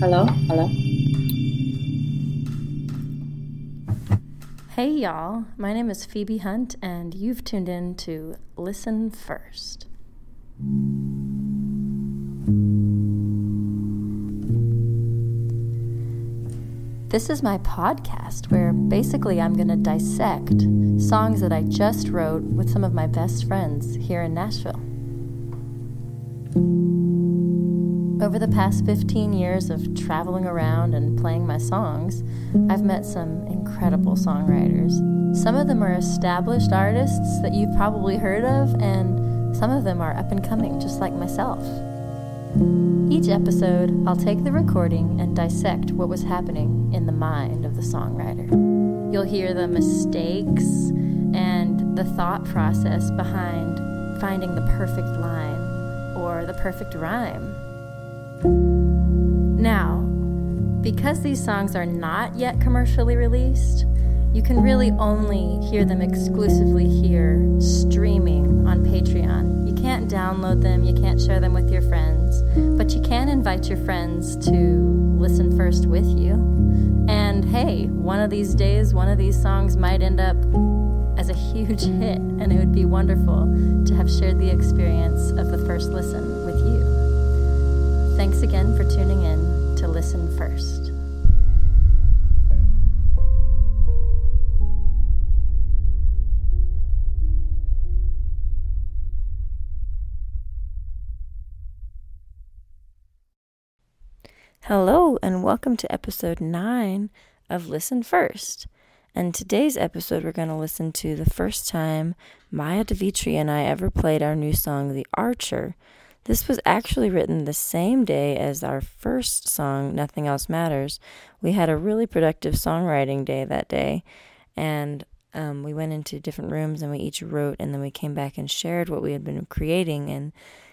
Hello? Hello? Hey, y'all. My name is Phoebe Hunt, and you've tuned in to Listen First. This is my podcast where basically I'm going to dissect songs that I just wrote with some of my best friends here in Nashville. Over the past 15 years of traveling around and playing my songs, I've met some incredible songwriters. Some of them are established artists that you've probably heard of, and some of them are up and coming, just like myself. Each episode, I'll take the recording and dissect what was happening in the mind of the songwriter. You'll hear the mistakes and the thought process behind finding the perfect line or the perfect rhyme. Now, because these songs are not yet commercially released, you can really only hear them exclusively here streaming on Patreon. You can't download them, you can't share them with your friends, but you can invite your friends to listen first with you. And hey, one of these days, one of these songs might end up as a huge hit, and it would be wonderful to have shared the experience of the first listen with you. Thanks again for tuning in Listen First. Hello, and welcome to episode 9 of Listen First. And today's episode, we're going to listen to the first time Maya de Vitry and I ever played our new song, The Archer. This was actually written the same day as our first song, Nothing Else Matters. We had a really productive songwriting day that day, and um, we went into different rooms and we each wrote, and then we came back and shared what we had been creating. And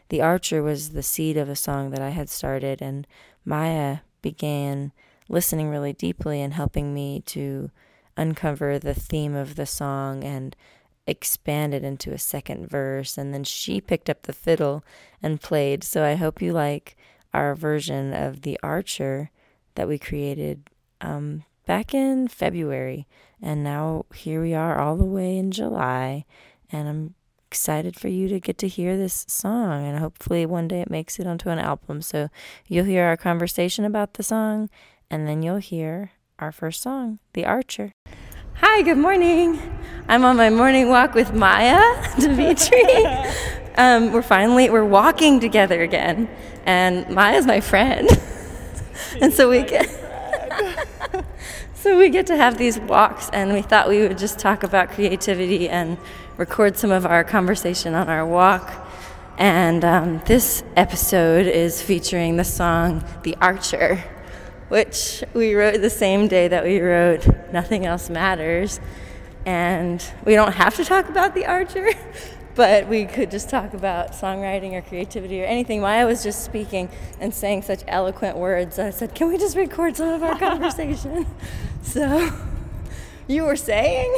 The Archer was the seed of a song that I had started, and Maya began listening really deeply and helping me to uncover the theme of the song and expand it into a second verse. And then she picked up the fiddle and played. So I hope you like our version of The Archer that we created um, back in February. And now here we are all the way in July. And I'm excited for you to get to hear this song. And hopefully one day it makes it onto an album. So you'll hear our conversation about the song. And then you'll hear our first song, The Archer. Hi, good morning. I'm on my morning walk with Maya de Vitry. um, we're finally we're walking together again, and Maya's my friend, and so we get so we get to have these walks, and we thought we would just talk about creativity and record some of our conversation on our walk. And um, this episode is featuring the song "The Archer." Which we wrote the same day that we wrote Nothing Else Matters. And we don't have to talk about The Archer, but we could just talk about songwriting or creativity or anything. Maya was just speaking and saying such eloquent words. I said, Can we just record some of our conversation? so, you were saying?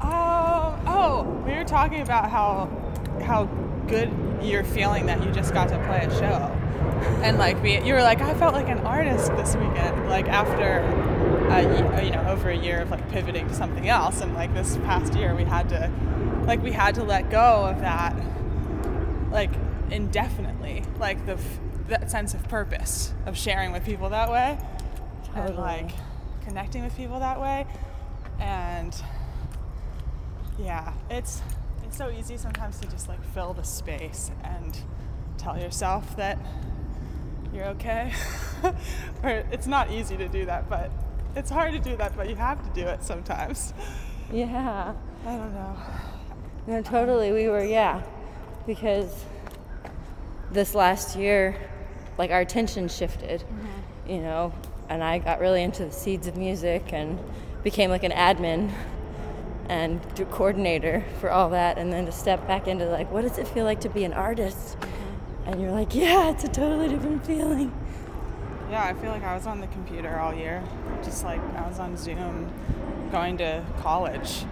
Oh, oh, we were talking about how how good you're feeling that you just got to play a show and like be, you were like I felt like an artist this weekend like after uh, you know over a year of like pivoting to something else and like this past year we had to like we had to let go of that like indefinitely like the that sense of purpose of sharing with people that way totally. and like connecting with people that way and yeah it's it's so easy sometimes to just like fill the space and tell yourself that you're okay. or it's not easy to do that, but it's hard to do that, but you have to do it sometimes. Yeah. I don't know. No, totally. We were, yeah, because this last year, like our attention shifted, mm-hmm. you know, and I got really into the seeds of music and became like an admin and coordinator for all that, and then to step back into like, what does it feel like to be an artist? And you're like, yeah, it's a totally different feeling. Yeah, I feel like I was on the computer all year, just like I was on Zoom, going to college.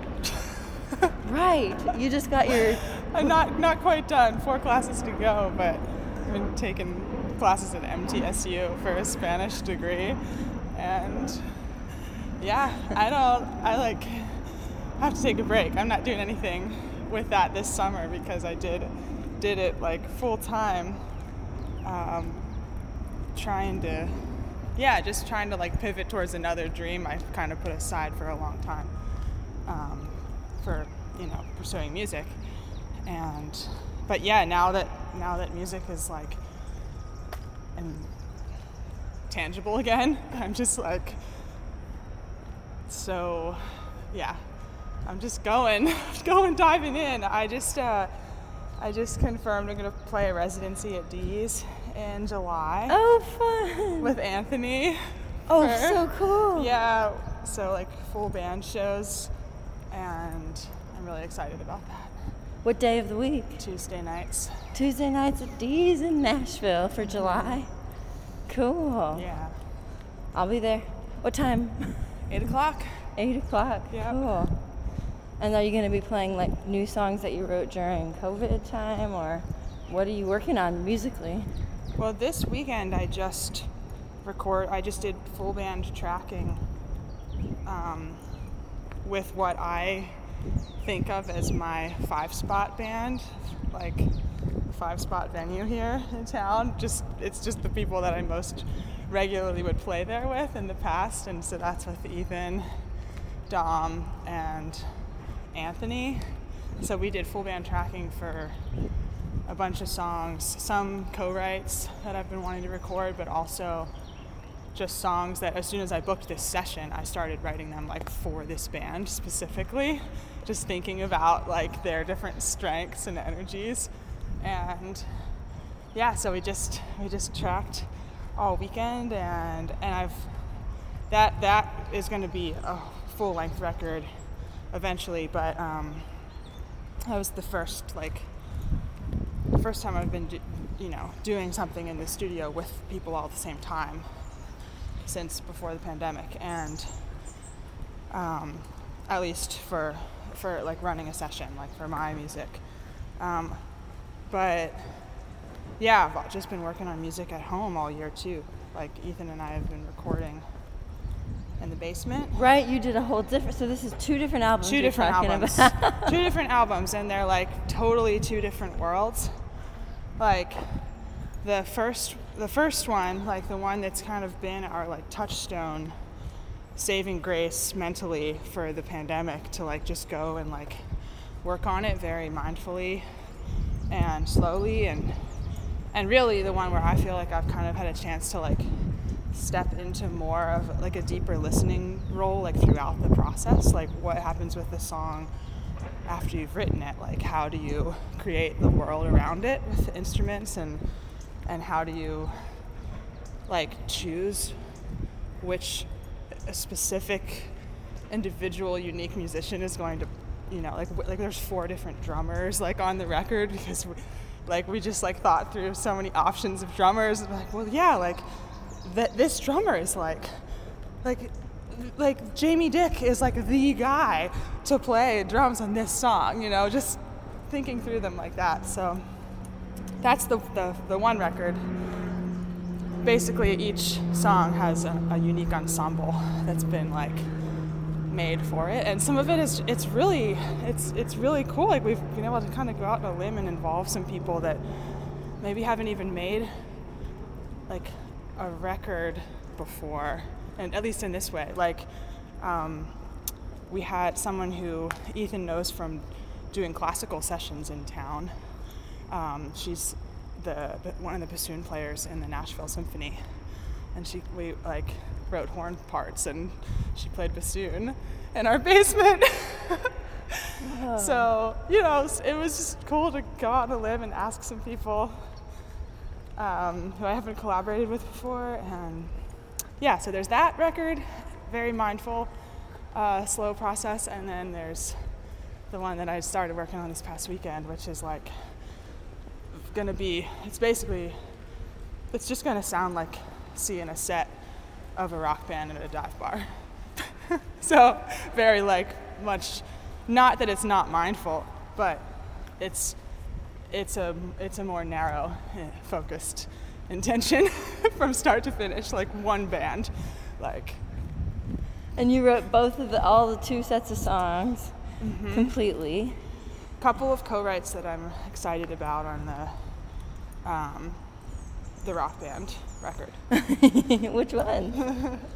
right. You just got your. I'm not not quite done. Four classes to go, but I've been taking classes at MTSU for a Spanish degree, and yeah, I don't. I like have to take a break. I'm not doing anything with that this summer because I did did it like full time, um, trying to yeah, just trying to like pivot towards another dream I kind of put aside for a long time um, for you know pursuing music, and but yeah, now that now that music is like and tangible again, I'm just like so yeah, I'm just going, going diving in. I just uh, I just confirmed I'm gonna play a residency at Dee's in July. Oh, fun! With Anthony. Oh, for, so cool. Yeah, so like full band shows, and I'm really excited about that. What day of the week? Tuesday nights. Tuesday nights at Dee's in Nashville for July. Cool. Yeah. I'll be there. What time? Eight o'clock. Eight o'clock. Yeah. Cool. And are you going to be playing like new songs that you wrote during COVID time, or what are you working on musically? Well, this weekend I just record. I just did full band tracking um, with what I think of as my five spot band, like five spot venue here in town. Just it's just the people that I most regularly would play there with in the past, and so that's with Ethan, Dom, and Anthony. So we did full band tracking for a bunch of songs, some co-writes that I've been wanting to record, but also just songs that as soon as I booked this session, I started writing them like for this band specifically, just thinking about like their different strengths and energies. And yeah, so we just we just tracked all weekend and and I've that that is going to be a full length record eventually, but um, that was the first like first time I've been, do, you know, doing something in the studio with people all at the same time since before the pandemic, and um, at least for for like running a session, like for my music. Um, but yeah, I've just been working on music at home all year too. Like Ethan and I have been recording basement. Right, you did a whole different. So this is two different albums. Two different albums. two different albums, and they're like totally two different worlds. Like the first, the first one, like the one that's kind of been our like touchstone, saving grace mentally for the pandemic to like just go and like work on it very mindfully and slowly and and really the one where I feel like I've kind of had a chance to like step into more of like a deeper listening role like throughout the process? Like what happens with the song after you've written it? Like how do you create the world around it with instruments? And and how do you like choose which specific individual unique musician is going to you know like like there's four different drummers like on the record because we, like we just like thought through so many options of drummers. Like well yeah like that this drummer is like like like Jamie Dick is like the guy to play drums on this song, you know, just thinking through them like that. So that's the the, the one record. Basically each song has a, a unique ensemble that's been like made for it and some of it is it's really it's it's really cool like we've been able to kind of go out on a limb and involve some people that maybe haven't even made like a record before, and at least in this way. Like, um, we had someone who Ethan knows from doing classical sessions in town. Um, she's the one of the bassoon players in the Nashville Symphony, and she we like wrote horn parts, and she played bassoon in our basement. So you know, it was just cool to go out on a limb and ask some people um, who I haven't collaborated with before. And yeah, so there's that record, very mindful, uh, slow process. And then there's the one that I started working on this past weekend, which is like gonna be, it's basically, it's just gonna sound like seeing a set of a rock band at a dive bar. so very like much, not that it's not mindful, but it's it's a it's a more narrow eh, focused intention from start to finish, like one band. Like And you wrote both of the all the two sets of songs completely. A couple of co-writes that I'm excited about on the um, the rock band record. Which one?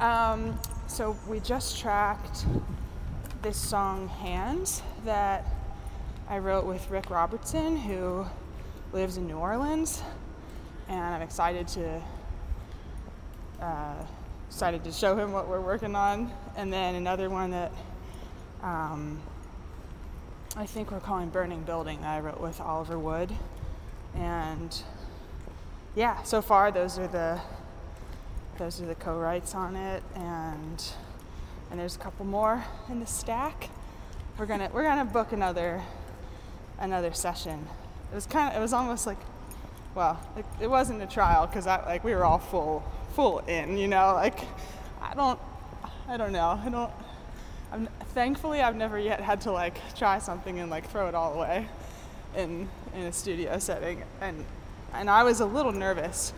Um, so we just tracked this song "Hands" that I wrote with Rick Robertson, who lives in New Orleans, and I'm excited to uh, excited to show him what we're working on. And then another one that um, I think we're calling "Burning Building" that I wrote with Oliver Wood, and yeah, so far those are the those are the co-writes on it, and and there's a couple more in the stack. We're gonna we're gonna book another another session. It was kind of it was almost like, well, it, it wasn't a trial because I like we were all full full in, you know. Like I don't I don't know I don't. I'm, thankfully, I've never yet had to like try something and like throw it all away in in a studio setting, and and I was a little nervous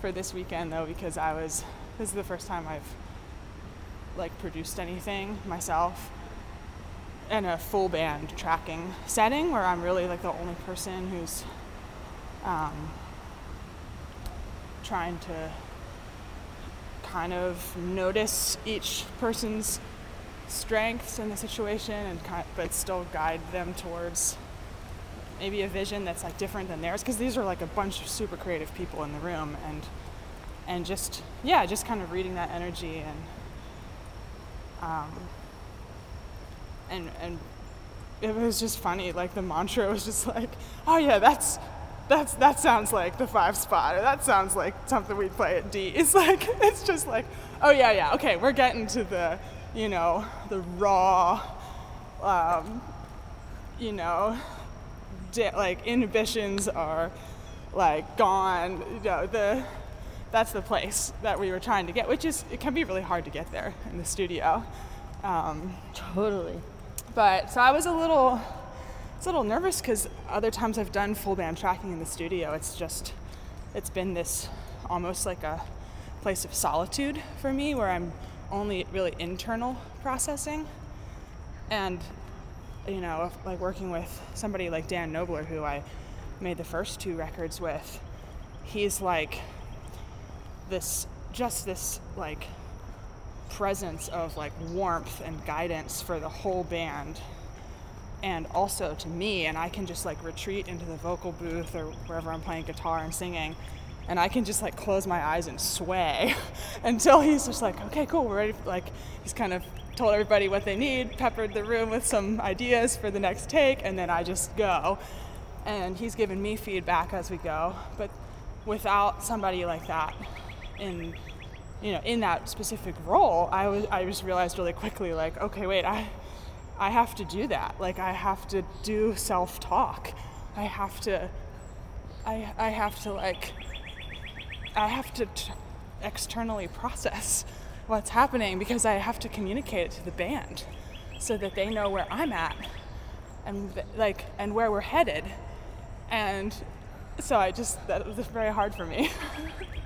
for this weekend though because I was this is the first time I've like produced anything myself in a full band tracking setting where I'm really like the only person who's um, trying to kind of notice each person's strengths in the situation and kind but still guide them towards maybe a vision that's like different than theirs. Because these are like a bunch of super creative people in the room and and just yeah just kind of reading that energy and um, and and it was just funny like the mantra was just like oh yeah that's that's that sounds like the five spot or that sounds like something we'd play at D it's like it's just like oh yeah yeah okay we're getting to the you know the raw um, you know di- like inhibitions are like gone you know the that's the place that we were trying to get which is it can be really hard to get there in the studio um, Totally. But so I was a little, I was a little nervous because other times I've done full band tracking in the studio, it's just, it's been this almost like a place of solitude for me where I'm only really internal processing, and you know, like working with somebody like Dan Knobler, who I made the first two records with, he's like this, just this like presence of like warmth and guidance for the whole band. And also to me and i can just like retreat into the vocal booth or wherever i'm playing guitar and singing and i can just like close my eyes and sway until he's just like okay cool we're ready like he's kind of told everybody what they need peppered the room with some ideas for the next take and then i just go. And he's given me feedback as we go but without somebody like that in you know, in that specific role, I was I just realized really quickly like, okay, wait, I I have to do that. Like I have to do self-talk. I have to I I have to like I have to t- externally process what's happening because I have to communicate it to the band so that they know where I'm at and like and where we're headed. And so I just that was very hard for me.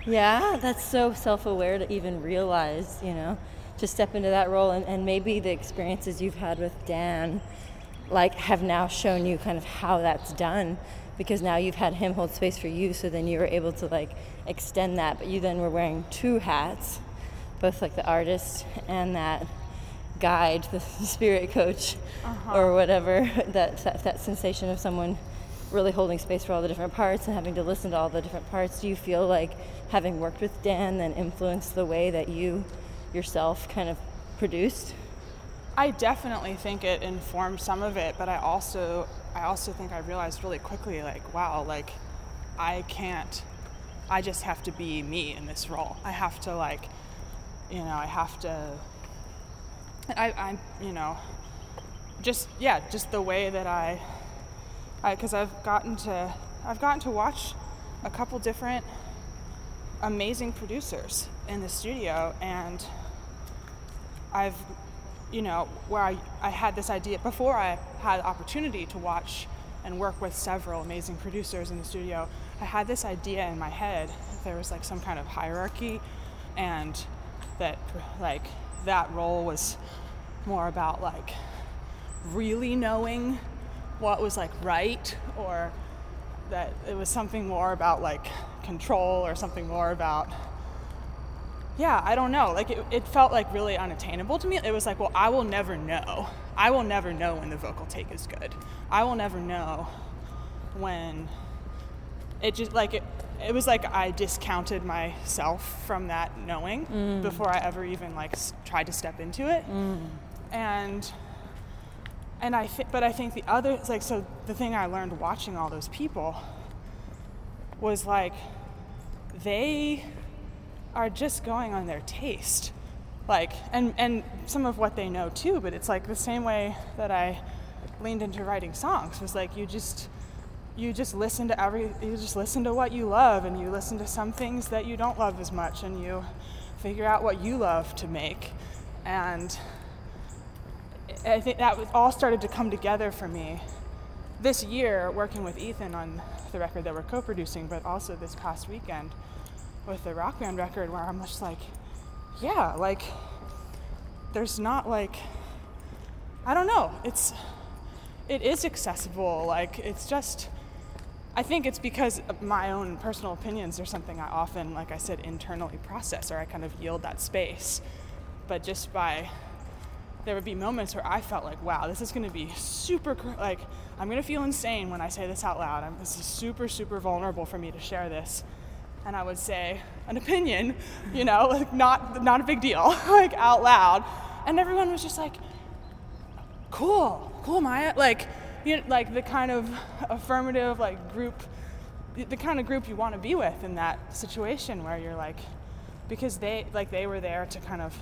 Yeah, that's so self aware to even realize, you know, to step into that role. And, and maybe the experiences you've had with Dan, like, have now shown you kind of how that's done because now you've had him hold space for you. So then you were able to, like, extend that. But you then were wearing two hats, both like the artist and that guide, the spirit coach, uh-huh. or whatever, that, that, that sensation of someone really holding space for all the different parts and having to listen to all the different parts. Do you feel like having worked with Dan then influenced the way that you yourself kind of produced? I definitely think it informed some of it, but I also I also think I realized really quickly like wow, like I can't I just have to be me in this role. I have to like you know, I have to I I you know just yeah, just the way that I Cuz I've gotten to I've gotten to watch a couple different amazing producers in the studio and I've, you know, where I, I had this idea before I had the opportunity to watch and work with several amazing producers in the studio, I had this idea in my head that there was like some kind of hierarchy and that like that role was more about like really knowing what was like right or that it was something more about like control or something more about yeah i don't know. Like it, it felt like really unattainable to me. It was like well i will never know. I will never know when the vocal take is good. I will never know when it just like it, it was like i discounted myself from that knowing Mm. before i ever even like s- tried to step into it. Mm. and and I think, but I think the other like so the thing I learned watching all those people was like they are just going on their taste, like and and some of what they know too. But it's like the same way that I leaned into writing songs was like you just you just listen to every you just listen to what you love and you listen to some things that you don't love as much and you figure out what you love to make and I think that was all started to come together for me this year working with Ethan on the record that we're co-producing, but also this past weekend with the rock band record where I'm just like, yeah, like there's not like I don't know. It's it is accessible. Like it's just I think it's because my own personal opinions are something I often, like I said, internally process or I kind of yield that space. But just by there would be moments where I felt like, wow, this is going to be super, cr- like, I'm going to feel insane when I say this out loud. I'm, this is super, super vulnerable for me to share this. And I would say an opinion, you know, like not, not a big deal, like out loud. And everyone was just like, cool, cool, Maya. Like, you know, like the kind of affirmative, like group, the- kind of group you want to be with in that situation where you're like, because they, like, they were there to kind of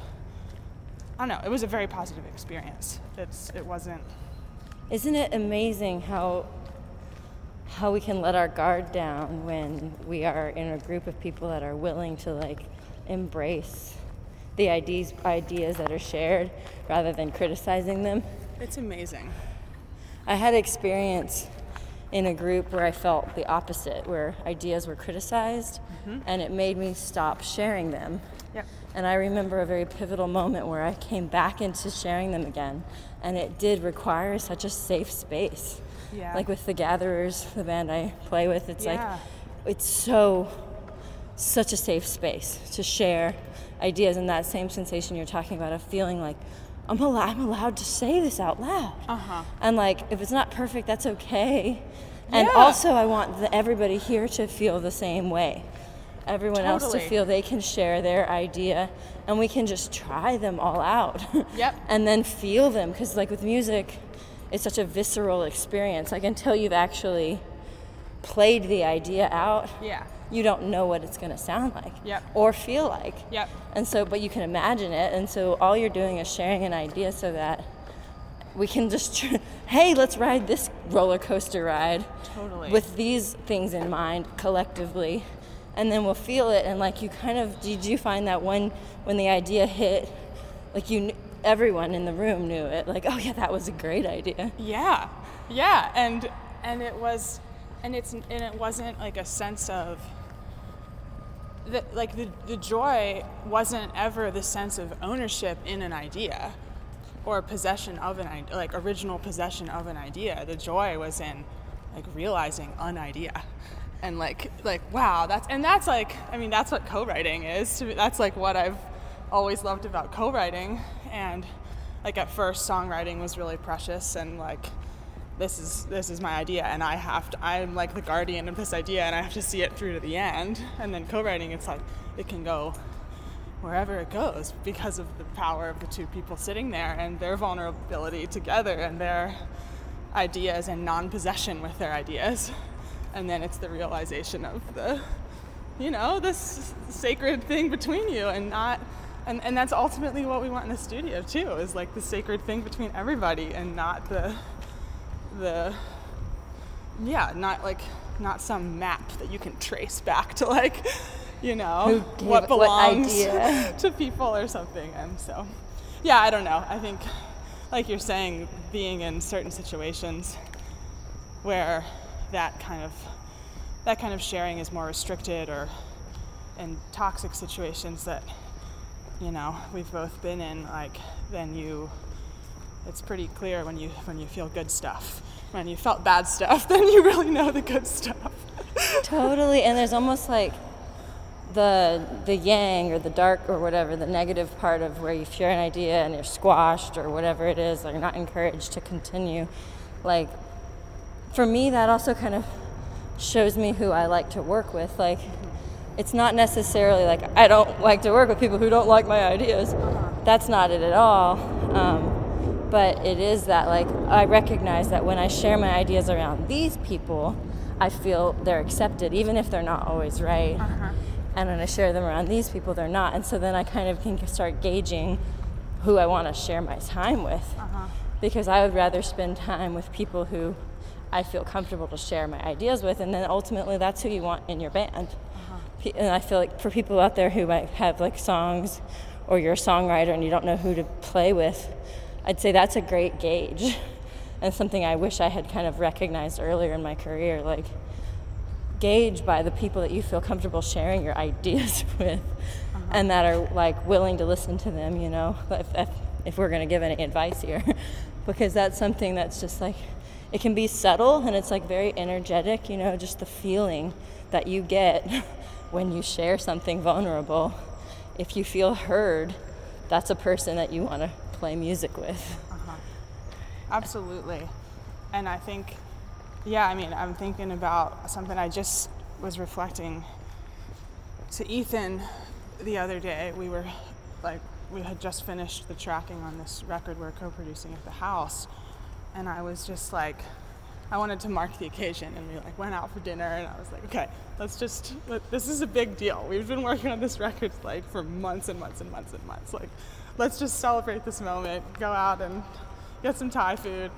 I don't know. It was a very positive experience. It's it wasn't. Isn't it amazing how how we can let our guard down when we are in a group of people that are willing to like embrace the ideas ideas that are shared rather than criticizing them? It's amazing. I had experience in a group where I felt the opposite, where ideas were criticized mm-hmm. and it made me stop sharing them. Yep. And I remember a very pivotal moment where I came back into sharing them again. And it did require such a safe space. Yeah. Like with the Gatherers, the band I play with, it's Yeah. like, it's so, such a safe space to share ideas and that same sensation you're talking about of feeling like, I'm, al- I'm allowed to say this out loud. Uh huh. And like, if it's not perfect, that's okay. And Yeah. also, I want the, everybody here to feel the same way. Everyone else to feel they can share their idea, and we can just try them all out. Yep. and then feel them, because like with music, it's such a visceral experience. Like until you've actually played the idea out, Yeah. you don't know what it's going to sound like Yep. or feel like. Yep. And so, but you can imagine it. And so, all you're doing is sharing an idea so that we can just, tr- hey, let's ride this roller coaster ride Totally. with these things in mind collectively. And then we'll feel it. And like, you kind of, did you find that when, when the idea hit, like you, everyone in the room knew it? Like, oh, yeah, that was a great idea. Yeah. Yeah. And and it was, and it's and it wasn't like a sense of. The, like the, the joy wasn't ever the sense of ownership in an idea or possession of an idea like original possession of an idea the joy was in like realizing an idea and like like wow that's and that's like i mean that's what co-writing is to me, that's like what i've always loved about co-writing. And like at first songwriting was really precious and like this is this is my idea. And i have to i'm like the guardian of this idea and i have to see it through to the end. And then co-writing it's like it can go wherever it goes because of the power of the two people sitting there and their vulnerability together and their ideas and non-possession with their ideas and then it's the realization of the you know this sacred thing between you and not and, and that's ultimately what we want in the studio too is like the sacred thing between everybody and not the the yeah not like not some map that you can trace back to like you know what it- what belongs to people or something and so yeah i don't know. I think like you're saying being in certain situations where that kind of that kind of sharing is more restricted or in toxic situations that you know we've both been in like then you it's pretty clear when you when you feel good stuff. When you felt bad stuff then you really know the good stuff. Totally and there's almost like the the yang or the dark or whatever the negative part of where you share an idea and you're squashed or whatever it is or you're not encouraged to continue. Like for me that also kind of shows me who I like to work with like it's not necessarily like I don't like to work with people who don't like my ideas that's not it at all um, but it is that like I recognize that when I share my ideas around these people I feel they're accepted even if they're not always right uh-huh and when I share them around these people, they're not. And so then I kind of can start gauging who I want to share my time with. Uh-huh. Because I would rather spend time with people who I feel comfortable to share my ideas with, and then ultimately that's who you want in your band. Uh-huh. And I feel like for people out there who might have like songs, or you're a songwriter and you don't know who to play with, I'd say that's a great gauge, and something I wish I had kind of recognized earlier in my career. Like, gauge by the people that you feel comfortable sharing your ideas with uh-huh. and that are like willing to listen to them you know if, if, if we're going to give any advice here because that's something that's just like it can be subtle and it's like very energetic you know just the feeling that you get when you share something vulnerable if you feel heard that's a person that you want to play music with uh-huh. absolutely and i think yeah, I mean, I'm thinking about something I just was reflecting to Ethan the other day. We were like, we had just finished the tracking on this record we're co producing at the house. And I was just like, I wanted to mark the occasion. And we like went out for dinner. And I was like, okay, let's just, let, this is a big deal. We've been working on this record like for months and months and months and months. Like, let's just celebrate this moment, go out and get some Thai food.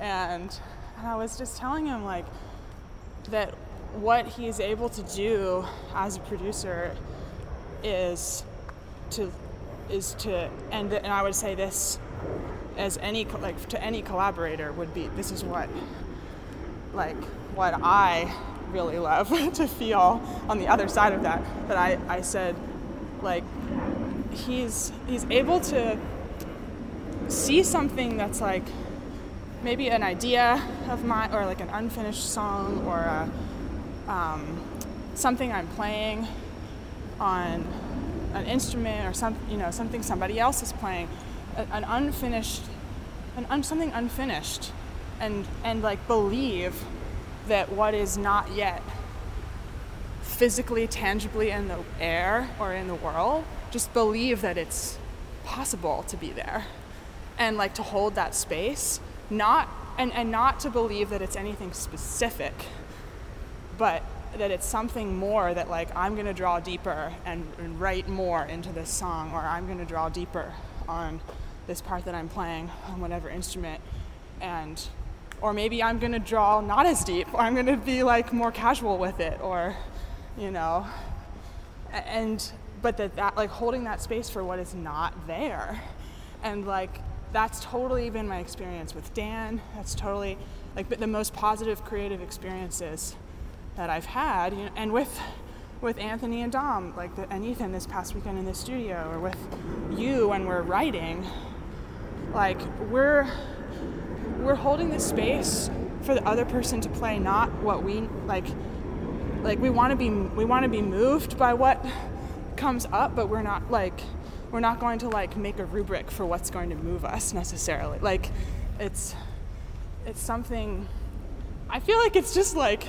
And and I was just telling him like that what he's able to do as a producer is to is to and and I would say this as any like to any collaborator would be this is what like what I really love to feel on the other side of that that I, I said like he's he's able to see something that's like maybe an idea of mine or like an unfinished song or a, um, something I'm playing on an instrument or some you know something somebody else is playing an unfinished an un, something unfinished and and like believe that what is not yet physically tangibly in the air or in the world just believe that it's possible to be there and like to hold that space not and, and not to believe that it's anything specific, but that it's something more that like I'm gonna draw deeper and, and write more into this song, or I'm gonna draw deeper on this part that I'm playing on whatever instrument, and or maybe I'm gonna draw not as deep, or I'm gonna be like more casual with it, or you know, and but that that like holding that space for what is not there, and like that's totally been my experience with Dan. That's totally like the most positive creative experiences that I've had, you know, and with with Anthony and Dom, like the, and Ethan this past weekend in the studio, or with you when we're writing, like we're we're holding the space for the other person to play, not what we like. Like we want to be we want to be moved by what comes up, but we're not like we're not going to like make a rubric for what's going to move us necessarily. Like it's it's something I feel like it's just like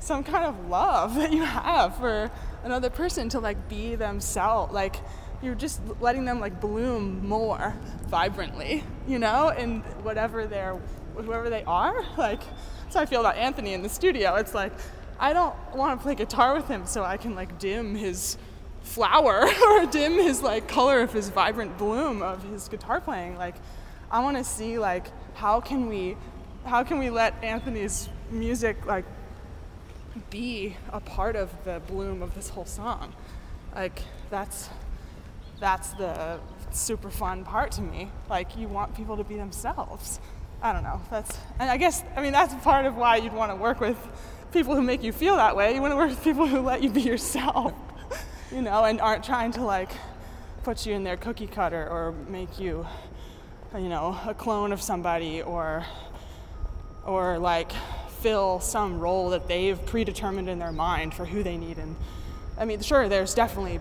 some kind of love that you have for another person to like be themselves. Like you're just letting them like bloom more vibrantly you know in whatever they're whoever they are. Like that's how i feel about anthony in the studio. It's like i don't want to play guitar with him so i can like dim his flower or dim his like color of his vibrant bloom of his guitar playing. Like i want to see like how can we how can we let anthony's music like be a part of the bloom of this whole song like that's that's the super fun part to me like you want people to be themselves I don't know. That's and I guess I mean that's part of why you'd want to work with people who make you feel that way. You want to work with people who let you be yourself, you know, and aren't trying to like put you in their cookie cutter or make you, you know, a clone of somebody or or like fill some role that they've predetermined in their mind for who they need and I mean, sure, there's definitely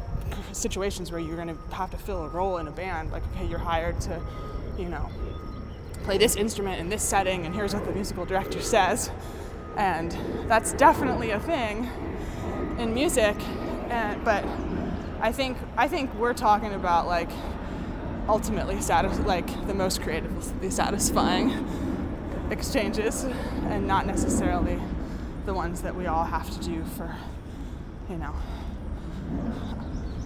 situations where you're going to have to fill a role in a band. Like, okay, you're hired to, you know, play this instrument in this setting, and here's what the musical director says. And that's definitely a thing in music. And, but I think I think we're talking about like ultimately satis- like the most creatively satisfying exchanges, and not necessarily the ones that we all have to do for, you know,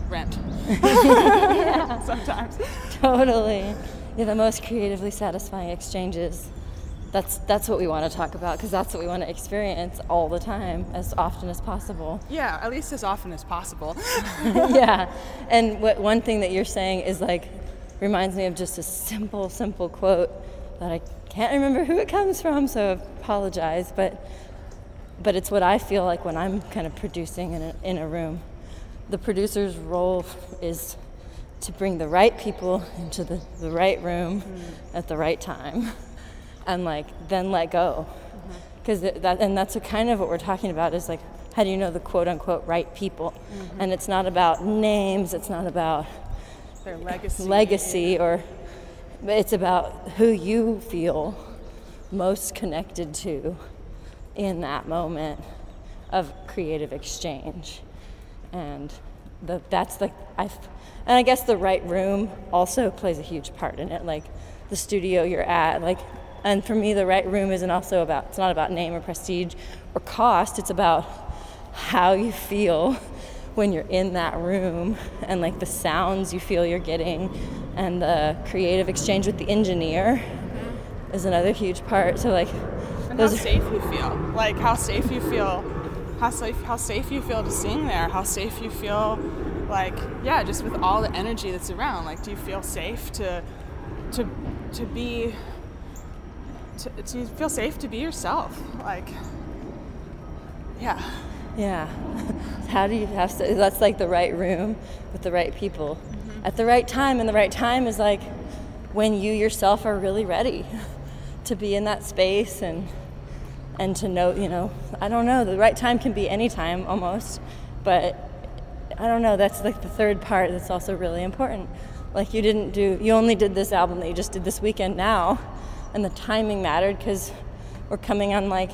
rent. Sometimes. Totally. Yeah, the most creatively satisfying exchanges. That's that's what we want to talk about because that's what we want to experience all the time, as often as possible. Yeah, at least as often as possible. yeah, and what one thing that you're saying is like reminds me of just a simple, simple quote that I can't remember who it comes from, so I apologize. But but it's what I feel like when I'm kind of producing in a, in a room. The producer's role is to bring the right people into the, the right room mm. at the right time and like then let go because mm-hmm. that and that's a kind of what we're talking about is like how do you know the quote unquote right people mm-hmm. and it's not about names it's not about their legacy legacy or it's about who you feel most connected to in that moment of creative exchange. And the, that's the, I, and I guess the right room also plays a huge part in it. Like the studio you're at, like, and for me, the right room isn't also about, it's not about name or prestige or cost. It's about how you feel when you're in that room and like the sounds you feel you're getting and the creative exchange with the engineer mm-hmm. is another huge part. So like and how safe you feel. Like how safe you feel, how safe how safe you feel to sing there. How safe you feel, like yeah, just with all the energy that's around. Like, do you feel safe to to to be to, do you feel safe to be yourself? Like, yeah. Yeah. How do you have to? That's like the right room with the right people mm-hmm. at the right time. And the right time is like when you yourself are really ready to be in that space and and to know, you know, I don't know, the right time can be any time almost, but I don't know, that's like the third part that's also really important. Like you didn't do, you only did this album that you just did this weekend now, and the timing mattered because we're coming on like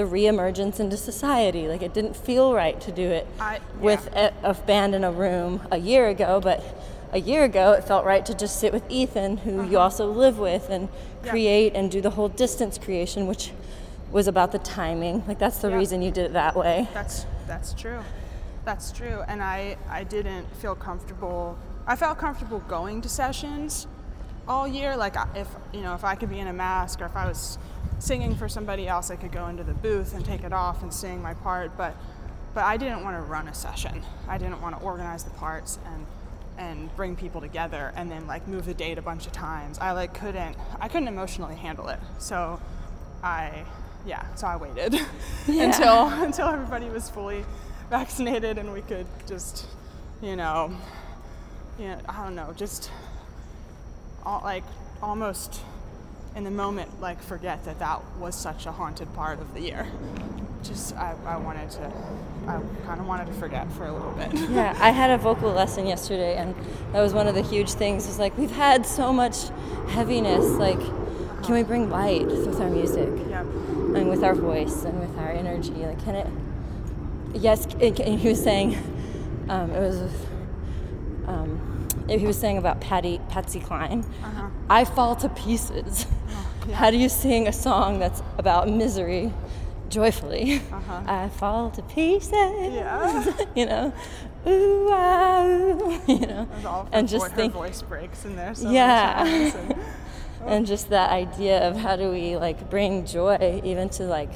the reemergence into society. Like it didn't feel right to do it I, yeah. with a, a band in a room a year ago, but a year ago, it felt right to just sit with Ethan, who uh-huh. you also live with, and create yeah. and do the whole distance creation, which was about the timing. Like that's the yeah. reason you did it that way. That's that's true. That's true. And I I didn't feel comfortable. I felt comfortable going to sessions all year. Like if you know if I could be in a mask or if I was singing for somebody else, I could go into the booth and take it off and sing my part. But but I didn't want to run a session. I didn't want to organize the parts and and bring people together and then like move the date a bunch of times. I like couldn't I couldn't emotionally handle it. So I yeah, so I waited yeah. until until everybody was fully vaccinated and we could just, you know, you know, I don't know, just all, like almost in the moment like forget that that was such a haunted part of the year. Just I, I wanted to I kind of wanted to forget for a little bit. yeah, I had a vocal lesson yesterday and that was one of the huge things. Is like we've had so much heaviness like can we bring light with our music yep. and with our voice and with our energy like can it yes it, he was saying um, it was um, he was saying about Patty Patsy Cline. Uh-huh. I fall to pieces. Yeah. how do you sing a song that's about misery joyfully? Uh-huh. I fall to pieces. Yeah. you know? Ooh, ah, ooh, you know? And just think voice breaks in there so yeah. and just that idea of how do we like bring joy even to like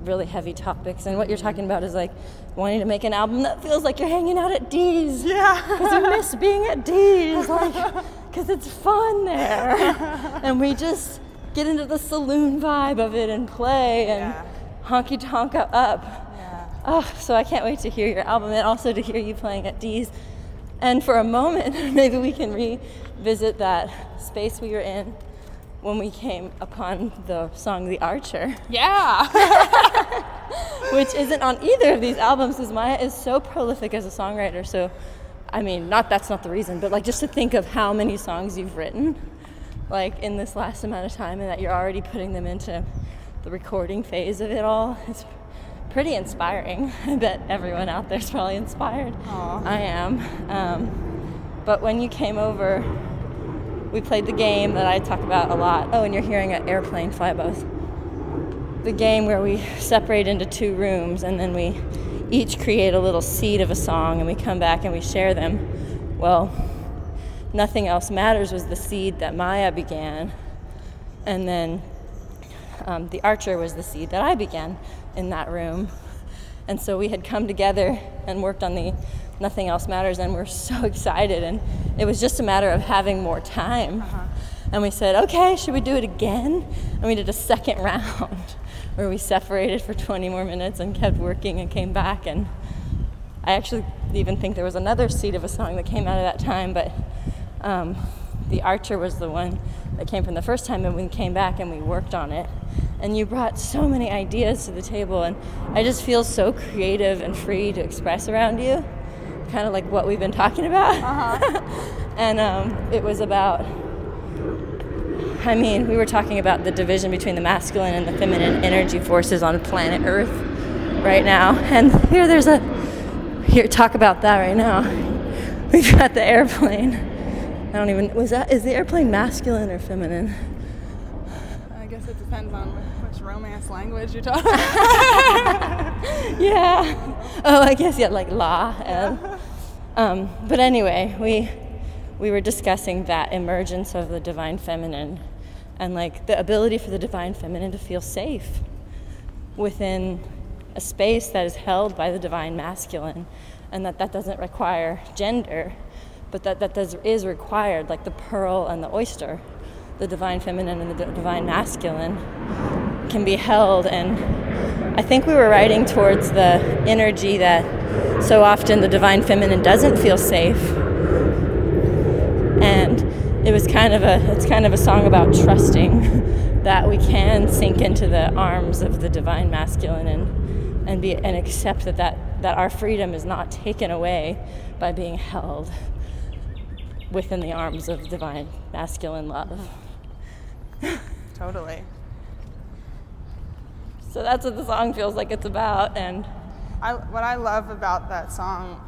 really heavy topics. And what you're talking about is like wanting to make an album that feels like you're hanging out at Dee's yeah because you miss being at Dee's like because it's fun there and we just get into the saloon vibe of it and play and Yeah. honky tonk up. Yeah. Oh, so I can't wait to hear your album and also to hear you playing at Dee's. And for a moment, maybe we can revisit that space we were in when we came upon the song The Archer, Yeah. which isn't on either of these albums because Maya is so prolific as a songwriter. So, I mean, not that's not the reason, but like just to think of how many songs you've written, like in this last amount of time, and that you're already putting them into the recording phase of it all. It's pretty inspiring. I bet everyone out there's probably inspired. Aw. I am. Um, but when you came over, we played the game that I talk about a lot. Oh, and you're hearing an airplane fly above. The game where we separate into two rooms and then we each create a little seed of a song and we come back and we share them. Well, Nothing Else Matters was the seed that Maya began. And then um, The Archer was the seed that I began in that room. And so we had come together and worked on the Nothing Else Matters, and we're so excited. And it was just a matter of having more time. And we said, okay, should we do it again? And we did a second round where we separated for 20 more minutes and kept working and came back. And I actually even think there was another seed of a song that came out of that time, but um, The Archer was the one that came from the first time, and we came back and we worked on it. And you brought so many ideas to the table, and I just feel so creative and free to express around you, kind of like what we've been talking about. and um, it was about I mean, we were talking about the division between the masculine and the feminine energy forces on planet Earth right now. And here there's a here talk about that right now. We've got the airplane. I don't even was that is the airplane masculine or feminine? I guess it depends on which romance language you're talking. yeah. Oh, I guess yeah, like la. L. Um, but anyway, we we were discussing that emergence of the divine feminine, and like the ability for the divine feminine to feel safe within a space that is held by the divine masculine, and that that doesn't require gender, but that that does, is required, like the pearl and the oyster, the divine feminine and the d- divine masculine can be held and I think we were writing towards the energy that so often the divine feminine doesn't feel safe. And it was kind of a it's kind of a song about trusting that we can sink into the arms of the divine masculine and and be and accept that that, that our freedom is not taken away by being held within the arms of divine masculine love. totally. So that's what the song feels like it's about and I, what I love about that song,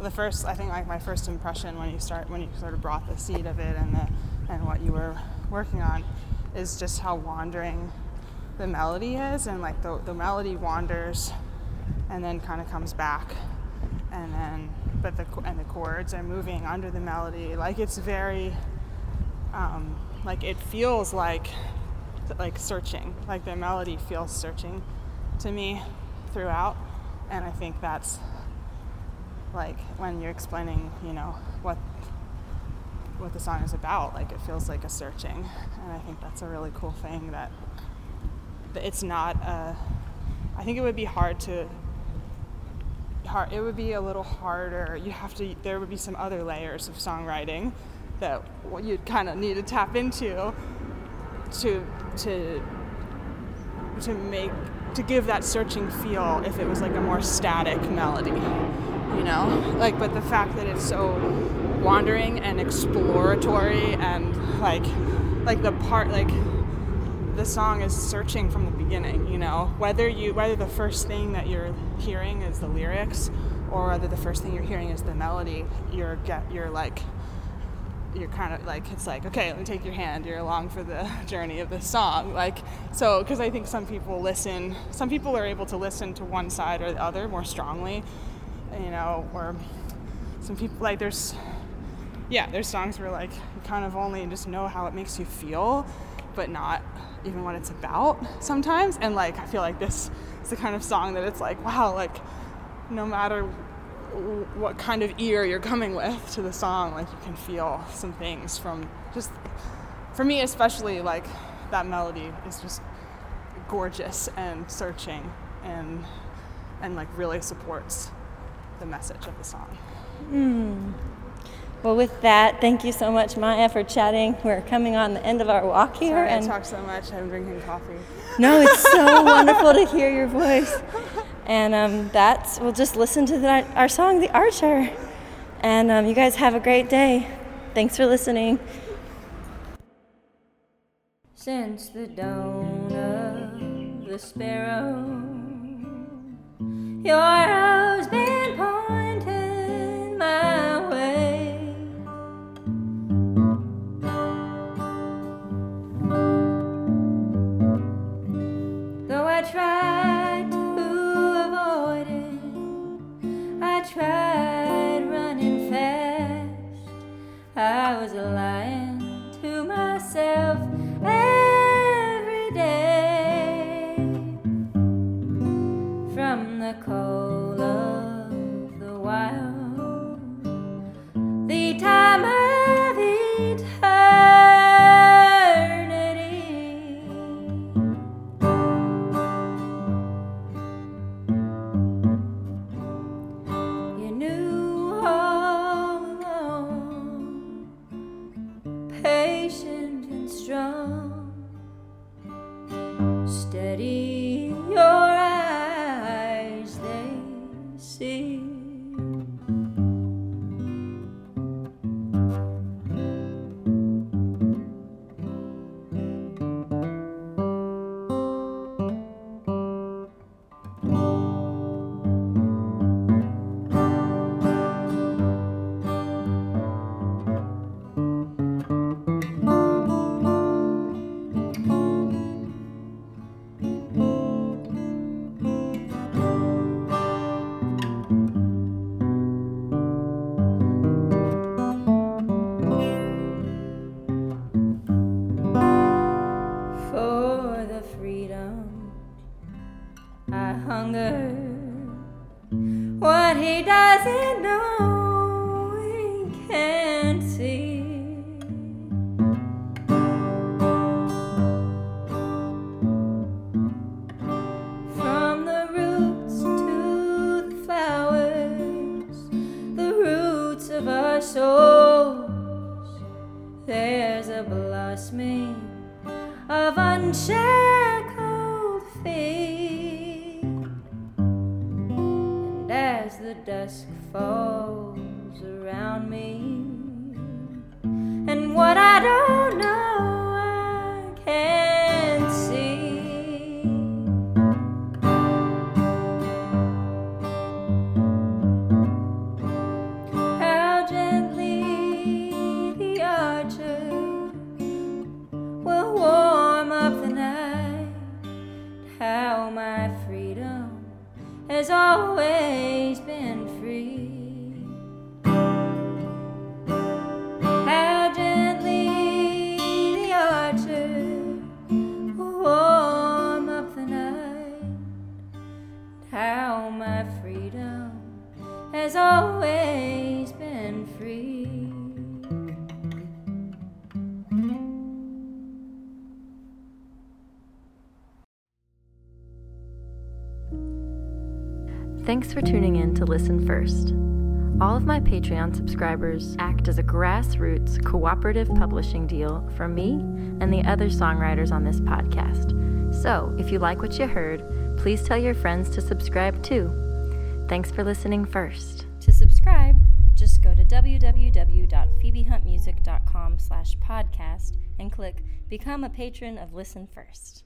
the first, I think like my first impression when you start, when you sort of brought the seed of it and the, and what you were working on, is just how wandering the melody is, and like the the melody wanders, and then kind of comes back, and then but the and the chords are moving under the melody, like it's very, um, like it feels like like searching. Like the melody feels searching to me throughout. And i think that's like when you're explaining you know what what the song is about like it feels like a searching. And i think that's a really cool thing that, it's not a, i think it would be hard to hard, it would be a little harder. You have to there would be some other layers of songwriting that you'd kind of need to tap into to to to make to give that searching feel if it was like a more static melody you know? Like but the fact that it's so wandering and exploratory and like like the part like the song is searching from the beginning you know? Whether you whether the first thing that you're hearing is the lyrics or whether the first thing you're hearing is the melody you're get you're like you're kind of like it's like okay let me take your hand you're along for the journey of this song. Like so because i think some people listen some people are able to listen to one side or the other more strongly you know or some people like there's yeah there's songs where like you kind of only just know how it makes you feel but not even what it's about sometimes. And like i feel like this is the kind of song that it's like wow like no matter what kind of ear you're coming with to the song like you can feel some things from just for me especially like that melody is just gorgeous and searching and and like really supports the message of the song. Mm. Well, with that, thank you so much, Maya, for chatting. We're coming on the end of our walk here. Sorry, and I talk so much. I'm drinking coffee. No, it's so wonderful to hear your voice. And um, that's, we'll just listen to the, our song, The Archer. And um, you guys have a great day. Thanks for listening. Since the dawn of the sparrow, your arrow's been pointed my Thanks for tuning in to Listen First. All of my Patreon subscribers act as a grassroots cooperative publishing deal for me and the other songwriters on this podcast. So, if you like what you heard, please tell your friends to subscribe too. Thanks for listening first. To subscribe, just go to www.phoebehuntmusic.com slash podcast and click Become a Patron of Listen First.